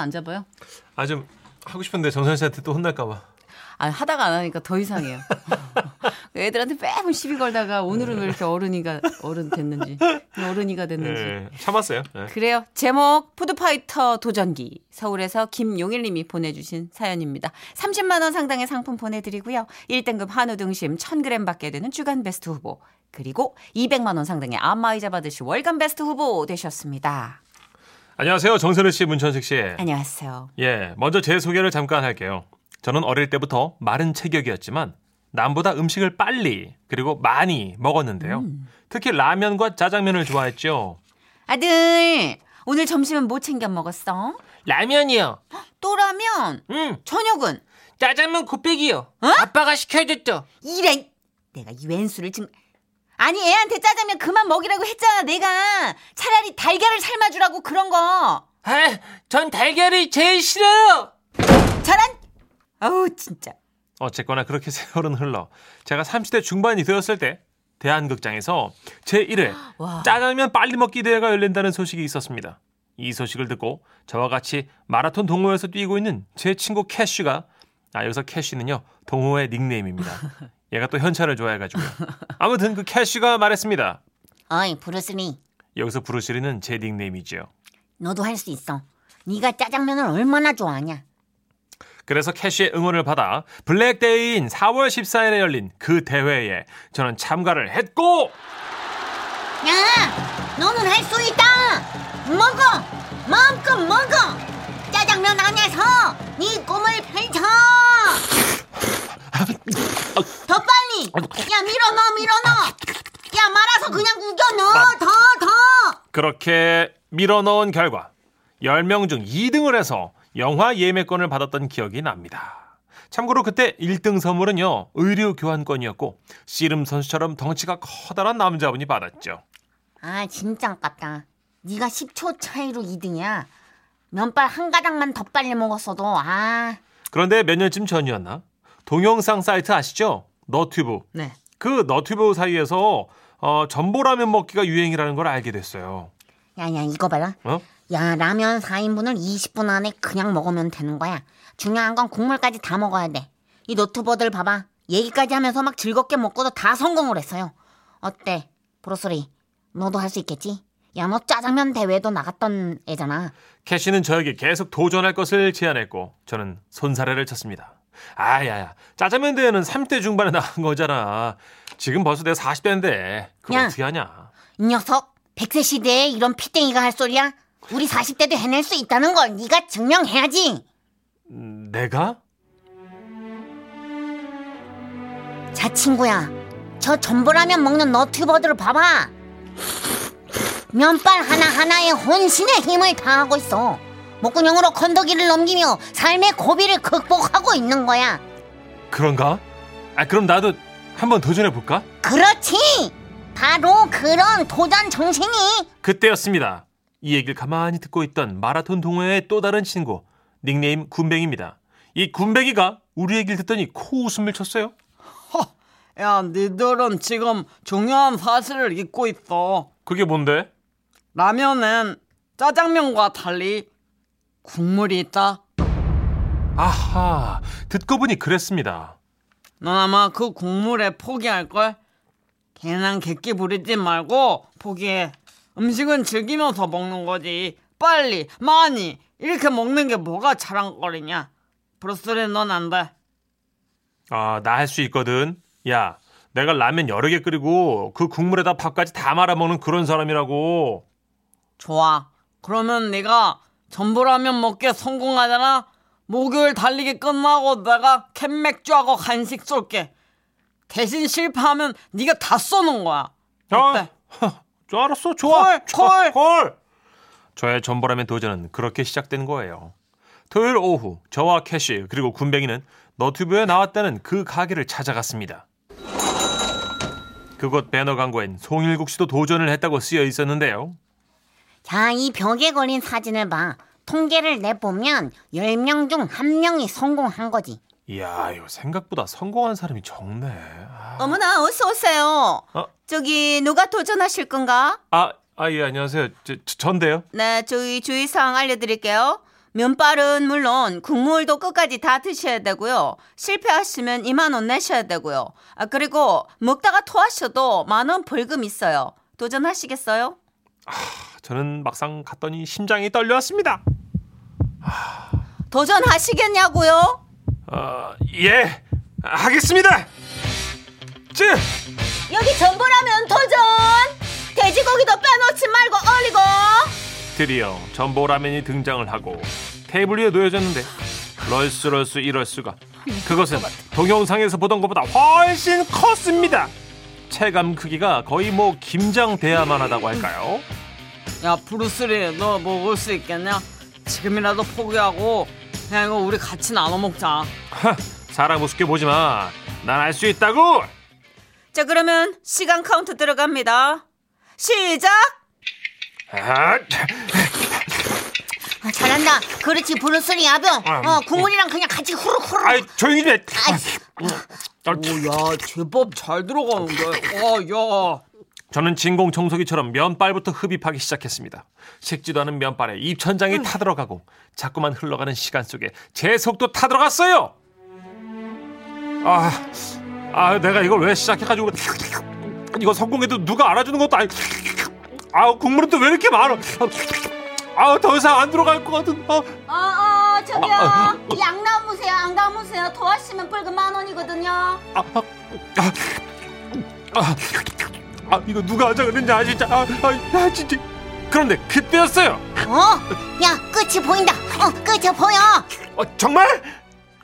안 잡아요? 아 좀 하고 싶은데 정선 씨한테 또 혼날까봐. 아 하다가 안 하니까 더 이상해요. 애들한테 매번 시비 걸다가 오늘은 왜 이렇게 어른이가 어른 됐는지 어른이가 됐는지. 예, 참았어요. 예. 그래요. 제목 food fighter 도전기 서울에서 김용일님이 보내주신 사연입니다. 30만 원 상당의 상품 보내드리고요. 1등급 한우 등심 1,000g 받게 되는 주간 베스트 후보 그리고 200만 원 상당의 안마의자 받으실 월간 베스트 후보 되셨습니다. 안녕하세요. 정선우 씨, 문천식 씨. 안녕하세요. 예, 먼저 제 소개를 잠깐 할게요. 저는 어릴 때부터 마른 체격이었지만 남보다 음식을 빨리 그리고 많이 먹었는데요. 특히 라면과 짜장면을 좋아했죠. 아들 오늘 점심은 뭐 챙겨 먹었어? 라면이요. 또 라면? 응. 저녁은? 짜장면 곱빼기요. 어? 아빠가 시켜줬죠. 이래 내가 이 왼수를 지금 아니 애한테 짜장면 그만 먹이라고 했잖아 내가 차라리 달걀을 삶아주라고 그런 거 아, 전 달걀이 제일 싫어요. 잘한 아우 진짜 어쨌거나 그렇게 세월은 흘러 제가 30대 중반이 되었을 때 대한극장에서 제1회 와. 짜장면 빨리 먹기 대회가 열린다는 소식이 있었습니다. 이 소식을 듣고 저와 같이 마라톤 동호회에서 뛰고 있는 제 친구 캐쉬가 아 여기서 캐쉬는요 동호회 닉네임입니다. 얘가 또 현찰을 좋아해가지고요. 아무튼 그 캐쉬가 말했습니다. 어이 브루스리. 여기서 브루스리는 제 닉네임이죠. 너도 할 수 있어. 네가 짜장면을 얼마나 좋아하냐. 그래서 캐시의 응원을 받아 Black Day인 4월 14일에 열린 그 대회에 저는 참가를 했고! 야! 너는 할 수 있다! 먹어! 마음껏 먹어! 짜장면 안에서 네 꿈을 펼쳐 더 빨리. 야 밀어 넣어 밀어 넣어. 야 말아서 그냥 우겨 넣어. 더더. 그렇게 밀어 넣은 결과 10명 중 2등을 해서 영화 예매권을 받았던 기억이 납니다. 참고로 그때 1등 선물은요 의류 교환권이었고 씨름 선수처럼 덩치가 커다란 남자분이 받았죠. 아 진짜 아깝다. 네가 10초 차이로 2등이야. 면발 한 가닥만 더 빨리 먹었어도 아. 그런데 몇 년쯤 전이었나? 동영상 사이트 아시죠? 너튜브. 네 그 너튜브 사이에서 어, 전보라면 먹기가 유행이라는 걸 알게 됐어요. 야야 이거 봐라 어? 야 라면 4인분을 20분 안에 그냥 먹으면 되는 거야 중요한 건 국물까지 다 먹어야 돼이 노트버들 봐봐 얘기까지 하면서 막 즐겁게 먹고도 다 성공을 했어요 어때 브로소리 너도 할 수 있겠지? 야 너 짜장면 대회도 나갔던 애잖아 캐시는 저에게 계속 도전할 것을 제안했고 저는 손사래를 쳤습니다. 아야야 짜장면 대회는 30대 중반에 나간 거잖아. 지금 벌써 내가 40대인데 그걸 야. 어떻게 하냐. 이 녀석 100세 시대에 이런 피땡이가 할 소리야? 우리 40대도 해낼 수 있다는 걸 네가 증명해야지 음, 내가? 자 친구야 저 전보라면 먹는 너튜버들을 봐봐 면발 하나하나에 혼신의 힘을 다하고 있어 목구멍으로 건더기를 넘기며 삶의 고비를 극복하고 있는 거야 그런가? 아 그럼 나도 한번 도전해 볼까? 그렇지 바로 그런 도전 정신이 그때였습니다. 이 얘기를 가만히 듣고 있던 마라톤 동호회의 또 다른 친구 닉네임 군뱅입니다. 이 군뱅이가 우리 얘기를 듣더니 코웃음을 쳤어요. 야, 니들은 지금 중요한 사실을 잊고 있어. 그게 뭔데? 라면은 짜장면과 달리 국물이 있다. 아하 듣고 보니 그랬습니다. 넌 아마 그 국물에 포기할걸? 괜한 객기 부리지 말고 포기해. 음식은 즐기면서 먹는 거지. 빨리, 많이, 이렇게 먹는 게 뭐가 자랑거리냐. 브루스리 넌 안 돼. 아, 나 할 수 있거든. 야, 내가 라면 여러 개 끓이고 그 국물에다 밥까지 다 말아 먹는 그런 사람이라고. 좋아. 그러면 네가 전부라면 먹게 성공하잖아. 목요일 달리기 끝나고 내가 캔맥주하고 간식 쏠게. 대신 실패하면 네가 다 쏘는 거야. 어때? 아, 저 알았어. 좋아. 콜, 좋아, 콜. 콜. 저의 전보라면 도전은 그렇게 시작된 거예요. 토요일 오후 저와 캐시 그리고 군뱅이는 너튜브에 나왔다는 그 가게를 찾아갔습니다. 그곳 배너 광고엔 송일국 씨도 도전을 했다고 쓰여 있었는데요. 자, 이 벽에 걸린 사진을 봐. 통계를 내보면 10명 중 1명이 성공한 거지. 이야, 이거 생각보다 성공한 사람이 적네. 아, 어머나 어서 오세요. 어? 저기 누가 도전하실 건가? 아, 아, 예, 안녕하세요. 저, 저- 전데요. 네, 저희 주의 사항 알려드릴게요. 면발은 물론 국물도 끝까지 다 드셔야 되고요. 실패하시면 2만 원 내셔야 되고요. 아 그리고 먹다가 토하셔도 만 원 벌금 있어요. 도전하시겠어요? 저는 막상 갔더니 심장이 떨려왔습니다. 도전하시겠냐고요? 어, 예, 하겠습니다. 쯔! 여기 전보라면 도전! 돼지고기도 빼놓지 말고 얼리고! 드디어 전보라면이 등장을 하고 테이블 위에 놓여졌는데 럴수럴수 이럴 수가 그것은 동영상에서 보던 것보다 훨씬 컸습니다 체감 크기가 거의 뭐 김장 대야만 하다고 할까요? 야 브루스리 너 먹을 수 있겠냐? 지금이라도 포기하고 그냥 이거 우리 같이 나눠 먹자. 하, 사람 우습게 보지 마 난 할 수 있다고 자 그러면 시간 카운트 들어갑니다. 시작! 아, 아, 잘한다. 그렇지 브루스리 야병. 어 국물이랑 그냥 같이 후루후루. 아이 조용히 좀 해. 오야 제법 잘 들어가는데. 와 야 저는 진공 청소기처럼 면발부터 흡입하기 시작했습니다. 식지도 않은 면발에 입천장이 타들어가고 자꾸만 흘러가는 시간 속에 제 속도 타들어갔어요. 아, 아 내가 이걸 왜 시작해가지고 이거 성공해도 누가 알아주는 것도 아니고 아 국물은 또 왜 이렇게 많아? 아더 이상 안 들어갈 것 같은. 아, 어, 어, 저기요. 아, 양 남으세요, 안 남으세요. 토하시면 벌금 만 원이거든요. 아, 아, 아, 아, 이거 누가 하자 그랬냐 진짜. 아, 아, 아, 진짜. 그런데 그때였어요. 어? 야 끝이 보인다. 어 끝이 보여. 어, 정말?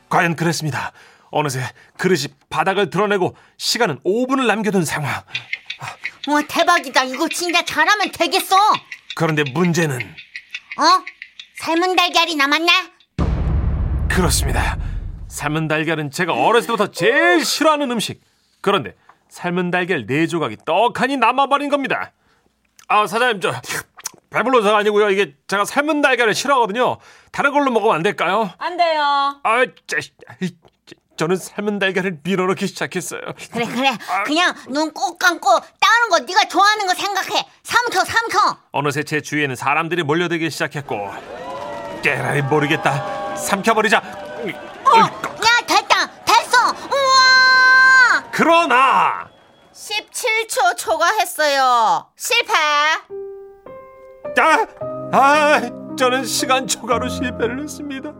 과연 그랬습니다. 어느새 그릇이 바닥을 드러내고 시간은 5분을 남겨둔 상황. 와 대박이다. 이거 진짜 잘하면 되겠어. 그런데 문제는 어? 삶은 달걀이 남았나? 그렇습니다. 삶은 달걀은 제가 어렸을 때부터 제일 싫어하는 음식. 그런데 삶은 달걀 네 조각이 떡하니 남아버린 겁니다. 아 사장님 저 배불러서가 아니고요. 이게 제가 삶은 달걀을 싫어하거든요. 다른 걸로 먹으면 안 될까요? 안 돼요. 아, 짜, 이, 저는 삶은 달걀을 밀어넣기 시작했어요. 그래 그래. 그냥 눈 꼭 감고 다른 거 네가 좋아하는 거 생각해. 삼켜 삼켜. 어느새 제 주위에는 사람들이 몰려들기 시작했고 깨라이 모르겠다 삼켜버리자 어, 야 됐다 됐어. 우와. 그러나 17초 초과했어요. 실패. 아, 아 저는 시간 초과로 실패를 했습니다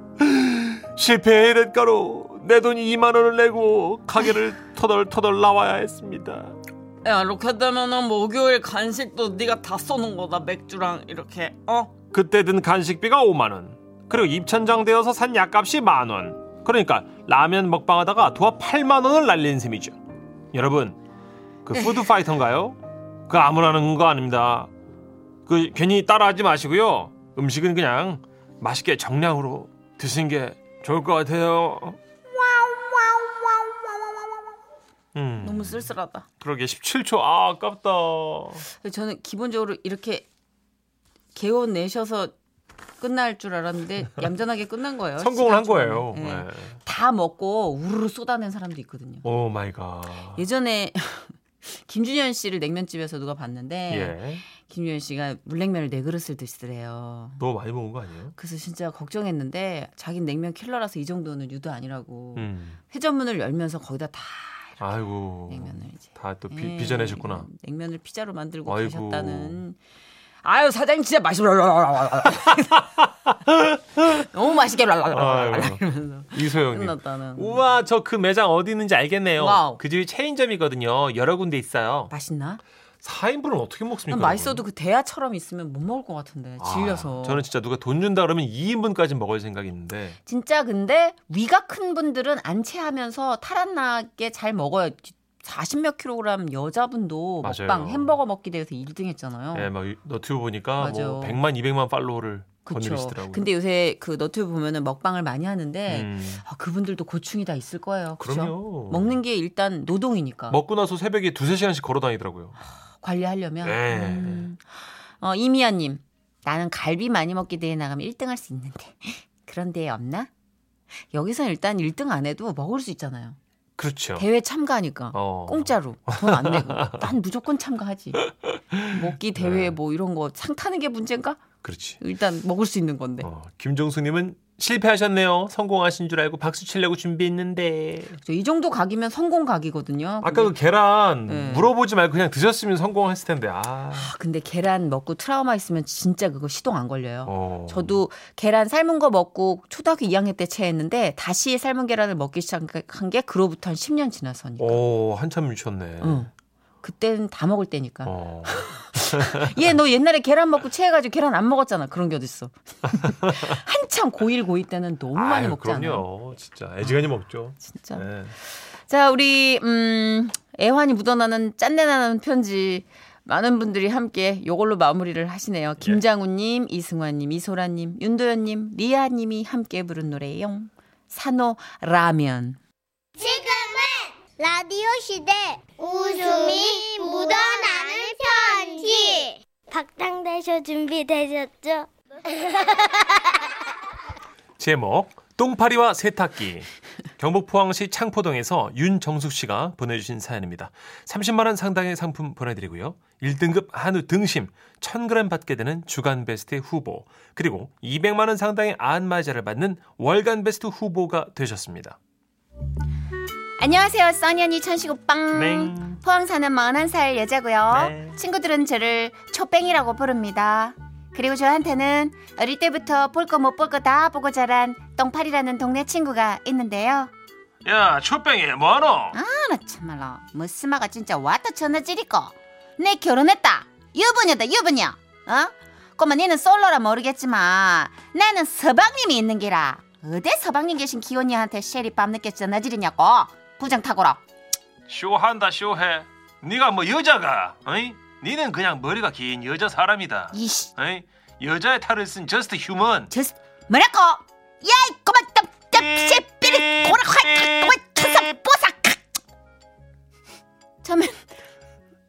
실패의 대가로 내 돈 2만 원을 내고 가게를 터덜터덜 나와야 했습니다 야 이렇게 되면은 목요일 간식도 네가 다 쏘는 거다 맥주랑 이렇게 어? 그때 든 간식비가 5만 원 그리고 입천장 데어서 산 약값이 만 원. 그러니까 라면 먹방하다가 도합 8만 원을 날린 셈이죠. 여러분, 그 food fighter인가요? 그 아무나 하는 거 아닙니다. 그 괜히 따라하지 마시고요. 음식은 그냥 맛있게 정량으로 드시는 게 좋을 것 같아요. 음, 너무 쓸쓸하다. 그러게 17초 아 아깝다. 저는 기본적으로 이렇게 게워내셔서 끝날 줄 알았는데 얌전하게 끝난 거예요. 성공을 한 거예요. 예. 네. 다 먹고 우르르 쏟아낸 사람도 있거든요. oh my god. 예전에 김준현 씨를 냉면집에서 누가 봤는데 예. 김준현 씨가 물냉면을 네 그릇을 드시더래요. 너무 많이 먹은 거 아니에요? 그래서 진짜 걱정했는데 자긴 냉면 킬러라서 이 정도는 유도 아니라고 음. 회전문을 열면서 거기다 다 아이고. 냉면을 이제 다 또 예, 비워내셨구나. 냉면을 피자로 만들고 아이고. 계셨다는 아유 사장님 진짜 맛있어. 너무 맛있게 아이고. 이러면서 이소영님. 끝났다는 우와 저 그 매장 어디 있는지 알겠네요. wow. 그 집이 체인점이거든요. 여러 군데 있어요. 맛있나? 4인분은 어떻게 먹습니까? 난 맛있어도 그 대야처럼 있으면 못 먹을 것 같은데 여러분? 질려서 아, 저는 진짜 누가 돈 준다 그러면 2인분까지 먹을 생각이 있는데 진짜 근데 위가 큰 분들은 안 체하면서 탈안 나게 잘 먹어요. 40몇 킬로그램 여자분도 맞아요. 먹방 햄버거 먹기 대회에서 1등 했잖아요. 예, 막 너튜브 보니까 맞아. 뭐 100만 200만 팔로워를 그쵸. 건드리시더라고요. 근데 요새 그 너튜브 보면은 먹방을 많이 하는데 음, 아, 그분들도 고충이 다 있을 거예요. 그죠? 그럼요. 먹는 게 일단 노동이니까 먹고 나서 새벽에 두세 시간씩 걸어 다니더라고요. 관리하려면. 네. 음. 어, 이미아 님, 나는 갈비 많이 먹기 대회 나가면 1등 할 수 있는데 그런 대회 없나? 여기서 일단 1등 안 해도 먹을 수 있잖아요. 그렇죠. 대회 참가하니까 어. 공짜로 돈 안 내고 난 무조건 참가하지. 먹기 대회 뭐 이런 거 상 타는 게 문제인가? 그렇지. 일단 먹을 수 있는 건데. 어, 김종수님은 실패하셨네요. 성공하신 줄 알고 박수 치려고 준비했는데. 저이 정도 각이면 성공 각이거든요. 아까 그 계란 네. 물어보지 말고 그냥 드셨으면 성공했을 텐데. 아. 아, 근데 계란 먹고 트라우마 있으면 진짜 그거 시동 안 걸려요. 어. 저도 계란 삶은 거 먹고 초등학교 2학년 때 체했는데 다시 삶은 계란을 먹기 시작한 게 그로부터 한 10년 지나서니까. 오, 한참 미쳤네. 응. 그때는 다 먹을 때니까. 어. 얘 너 옛날에 계란 먹고 체해가지고 계란 안 먹었잖아. 그런 게 어딨어. 한참 고1 고2 때는 너무 많이 아유, 먹잖아요. 그럼요. 진짜 애지간히 먹죠. 진짜. 네. 자, 우리 음 애환이 묻어나는 짠내 나는 편지 많은 분들이 함께 요걸로 마무리를 하시네요. 김장훈님, 이승환님, 이소라님, 윤도현님, 리아님이 함께 부른 노래예요. 산호 라면. 지금은 라디오 시대 웃음이 묻어나는 편지 박장대쇼 준비되셨죠? 제목 똥파리와 세탁기 경북 포항시 창포동에서 윤정숙 씨가 보내주신 사연입니다. 30만 원 상당의 상품 보내드리고요. 1등급 한우 등심 1000g 받게 되는 주간 베스트 후보 그리고 200만 원 상당의 안마자를 받는 월간 베스트 후보가 되셨습니다. 안녕하세요, 써니 언니 천식 오빵. 네. 포항 사는 41살 여자고요. 네. 친구들은 저를 초뺑이라고 부릅니다. 그리고 저한테는 어릴 때부터 볼 거 못 볼 거 다 보고 자란 똥파리라는 동네 친구가 있는데요. 야 초뺑이 뭐하노? 아, 나 참말로 무스마가 진짜 왔다 전화 찌리고. 내 결혼했다. 유부녀다, 유부녀. 어? 꼬마 니는 솔로라 모르겠지만 나는 서방님이 있는 기라. 어디 서방님 계신 기혼이한테 셰리 밤늦게 전화 지르냐고. 부장 탁오라. 쇼한다 쇼해. 네가 뭐 여자가? 어이? 니는 그냥 머리가 긴 여자 사람이다. 이씨, 어이? 여자의 탈을 쓴 저스트 휴먼. 저 뭐라고? 야이 꼬마 떡떡 씨삐리 고라 활 천사 뽀삭. 처음엔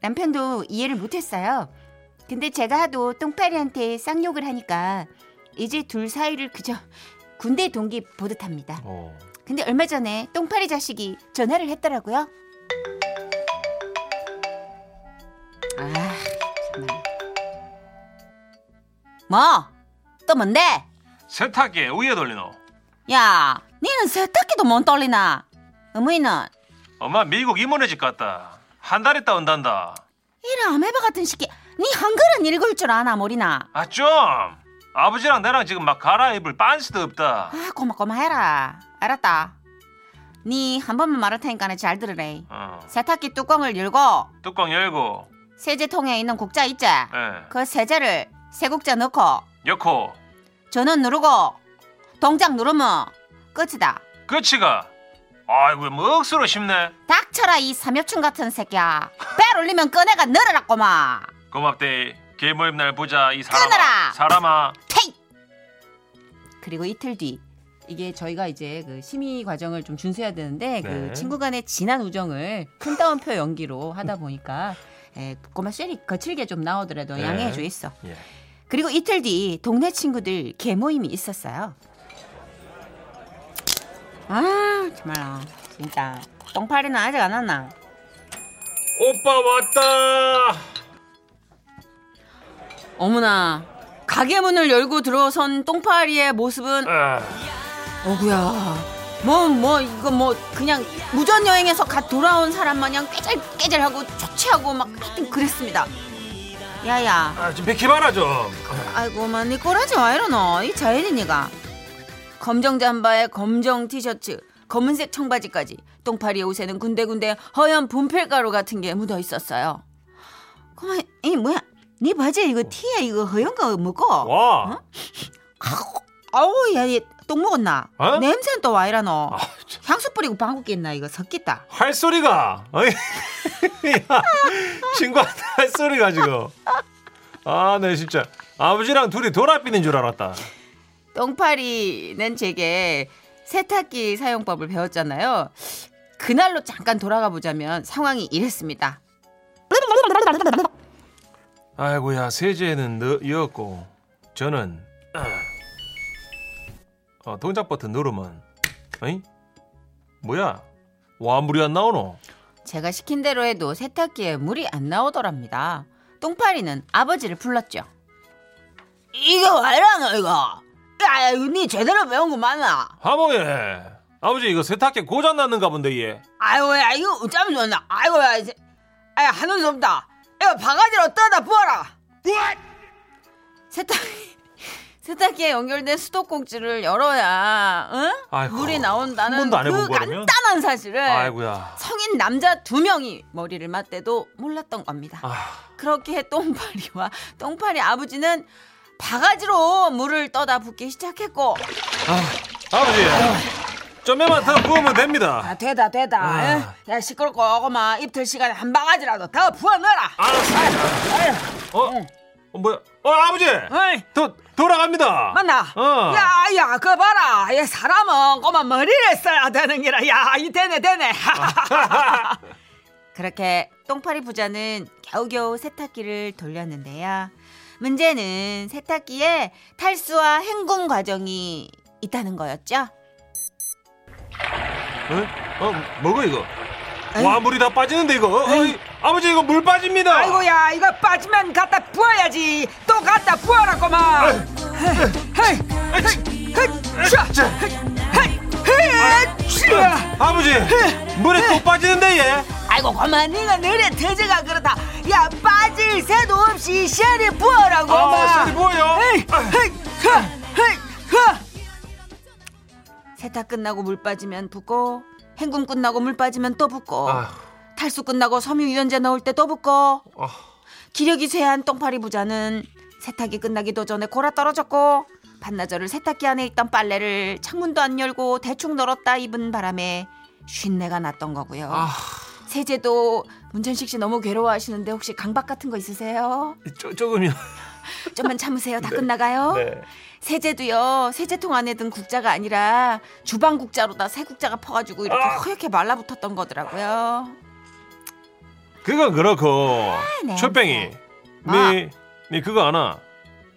남편도 이해를 못했어요. 근데 제가 하도 똥파리한테 쌍욕을 하니까 이제 둘 사이를 그저 군대 동기 보듯 합니다. 어. 근데 얼마 전에 똥파리 자식이 전화를 했더라고요. 아, 정말. 뭐? 또 뭔데? 세탁기에 우에 돌리노. 야, 니는 세탁기도 못 돌리나? 어머니는 엄마 미국 이모네 집 갔다. 한 달 있다 온단다. 이런 아메바 같은 새끼, 니 한글은 읽을 줄 아나 모리나? 아 좀. 아버지랑 나랑 지금 막 갈아입을 빤스도 없다. 아, 고마고마 해라. 알았다. 니 한 번만 말할 테니까 잘 들으래. 어. 세탁기 뚜껑을 열고 뚜껑 열고. 세제통에 있는 국자 있지? 예. 그 세제를 세국자 넣고 여코. 전원 누르고 동작 누르면 끝이다. 끝이가. 아이고 뭐 억수로 쉽네. 닥쳐라 이 삼엽충 같은 새끼야. 배 올리면 꺼내가 늘어라꼬마. 고맙대. 개모임 날 보자 이 사람아. 끊어라! 사람아. 그리고 이틀 뒤 이게 저희가 이제 그 심의 과정을 좀 준수해야 되는데 네. 그 친구 간의 진한 우정을 큰 따옴표 연기로 하다 보니까 에, 꼬마 쉐리 거칠게 좀 나오더라도 네. 양해해 줘 있어. 예. 그리고 이틀 뒤 동네 친구들 개모임이 있었어요. 아 정말 진짜 똥파리는 아직 안 왔나? 오빠 왔다. 어머나 가게 문을 열고 들어선 똥파리의 모습은 아, 어구야. 뭐뭐 이거 뭐 그냥 무전 여행에서 갓 돌아온 사람 마냥 깨잘깨잘하고 초췌하고 막 하여튼 그랬습니다. 야야. 아, 좀 비키봐라 좀. 아이고만 니 꼬라지 와 이러노 이 자연이니가. 검정 잠바에 검정 티셔츠 검은색 청바지까지 똥파리의 옷에는 군데군데 허연 분필가루 같은 게 묻어 있었어요. 그만 이 뭐야 네 바지에 이거 티에 이거 허연 거 묻고 와. 아우 야 똥 먹었나 어? 냄새는 또 와 이러노 아, 참. 향수 뿌리고 방귀 깼나 이거 섞겠다 할 소리가. 야, 친구한테 할 소리가 지금. 아, 네 진짜 아버지랑 둘이 돌아삐는 줄 알았다. 똥파리는 제게 세탁기 사용법을 배웠잖아요. 그날로 잠깐 돌아가 보자면 상황이 이랬습니다. 아이고야 세제는 너였고 저는 어, 동작 버튼 누르면 어이? 뭐야? 와 물이 안 나오노? 제가 시킨 대로 해도 세탁기에 물이 안 나오더랍니다. 똥파리는 아버지를 불렀죠. 이거 왜 이러노 이거? 야, 이거 니 제대로 배운 거 맞나? 아버지, 아버지 이거 세탁기 고장 났는가 본데 얘. 아이고 야 이거 어쩌면 좋나? 아이고 야 이제 아야 하는 수 없다. 이거 바가지로 떠다 부어라. 세탁 세탁기에 연결된 수도꼭지를 열어야 응? 아이고, 물이 나온다는 그? 간단한 사실을 아이고야. 성인 남자 두 명이 머리를 맞대도 몰랐던 겁니다. 아, 그렇게 똥파리와 똥파리 아버지는 바가지로 물을 떠다 붓기 시작했고 아 버지, 좀에만 더 부으면 됩니다. 아 되다 되다. 아. 에? 야 시끄럽고 어거마 입틀 시간에 한 바가지라도 더 부어 넣어라. 어, 어 뭐야? 어 아버지, 어이 더 돌아갑니다. 맞나? 어. 야 야 그거 봐라. 얘 사람은 꼬마 머리를 써야 되는 기라. 야 이 되네 되네. 그렇게 똥파리 부자는 겨우겨우 세탁기를 돌렸는데요. 문제는 세탁기에 탈수와 헹굼 과정이 있다는 거였죠. 어? 어, 뭐고 이거? 와 물이 다 빠지는데 이거. 어, 어, 이- 아버지 이거 물 빠집니다. 아이고야 이거 빠지면 갖다 부어야지. 또 갖다 부어라 꼬마. 헤이 헤이 헤이 자 헤이 헤이 자. 아버지 물에 또 빠지는데 얘. 아이고 그만 네가 느려 터져가 그렇다 야 빠질 새도 없이 시원히 부어라고 아, 마. 시원히 부어요? 헤이 세탁 끝나고 물 빠지면 붓고 헹굼 끝나고 물 빠지면 또 붓고 아, 탈수 끝나고 섬유유연제 넣을 때 또 붓고 아. 기력이 쇠한 똥파리 부자는 세탁이 끝나기도 전에 골아 떨어졌고 반나절을 세탁기 안에 있던 빨래를 창문도 안 열고 대충 널었다 입은 바람에 쉰내가 났던 거고요. 아. 세제도 문천식 씨 너무 괴로워하시는데 혹시 강박 같은 거 있으세요? 조, 조금이요. 좀만 참으세요. 다 끝나가요. 네. 세제도요. 세제통 안에 든 국자가 아니라 주방 국자로다 새 국자가 퍼가지고 이렇게 아. 허옇게 말라붙었던 거더라고요. 그건 그렇고 네, 초뱅이, 아. 니, 니 그거 아나?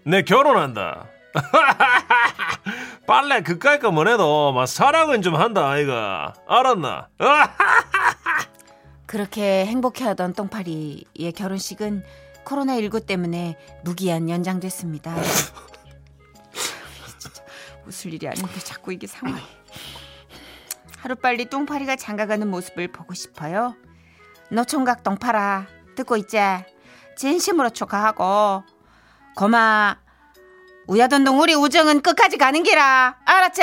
내 결혼한다. 빨래 그까이 거 뭐래도 막 사랑은 좀 한다 아이가 알았나? 그렇게 행복해하던 똥파리의 결혼식은 코로나 19 때문에 무기한 연장됐습니다. 웃을 일이 아닌데 자꾸 이게 상황이. 하루빨리 똥파리가 장가가는 모습을 보고 싶어요. 노총각 똥파라 듣고 있자. 진심으로 축하하고 고마 우야돈동 우리 우정은 끝까지 가는 기라 알았지?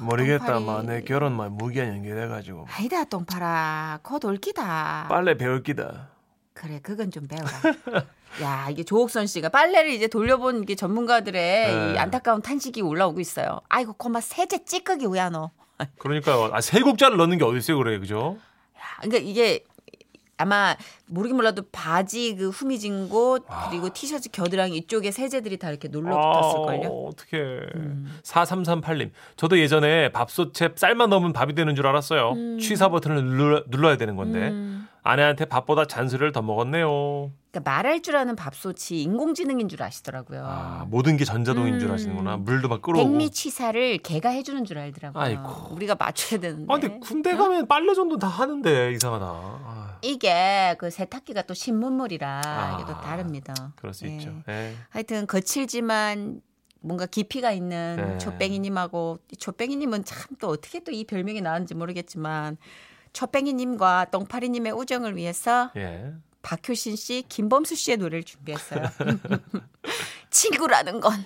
모르겠다 똥파리. 마내 결혼 막 무기한 연결해가지고 아니다 똥파라 곧 올기다. 빨래 배울 기다. 그래, 그건 좀 배워라. 야, 이게 조옥선 씨가 빨래를 이제 돌려본 게 전문가들의 네. 이 안타까운 탄식이 올라오고 있어요. 아이고, 고마 세제 찌끄기 왜야 너. 그러니까요. 아, 세 곡자를 넣는 게 어디 있어요, 그래, 그죠? 그러니까 이게 아마 모르긴 몰라도 바지 그 후미진 곳 아. 그리고 티셔츠 겨드랑이 이쪽에 세제들이 다 이렇게 눌러붙었을걸요. 아, 어떻게. 음. 4338님. 저도 예전에 밥솥에 쌀만 넣으면 밥이 되는 줄 알았어요. 취사 버튼을 눌러, 눌러야 되는 건데. 음. 아내한테 밥보다 잔소리를 더 먹었네요. 그러니까 말할 줄 아는 밥솥이 인공지능인 줄 아시더라고요. 아, 모든 게 전자동인 줄 음. 아시는구나. 물도 막 끓어오고. 백미 취사를 걔가 해주는 줄 알더라고요. 아이고. 우리가 맞춰야 되는데. 아, 근데 군대 가면 빨래 정도 다 하는데 이상하다. 아, 이게 그 세탁기가 또 신문물이라 아, 이게 또 다릅니다. 그럴 수 예. 있죠. 예. 하여튼 거칠지만 뭔가 깊이가 있는 네. 조뱅이님하고 이 조뱅이님은 참 또 어떻게 또 이 별명이 나왔는지 모르겠지만 조뱅이님과 똥파리님의 우정을 위해서 예. 박효신 씨, 김범수 씨의 노래를 준비했어요. 친구라는 건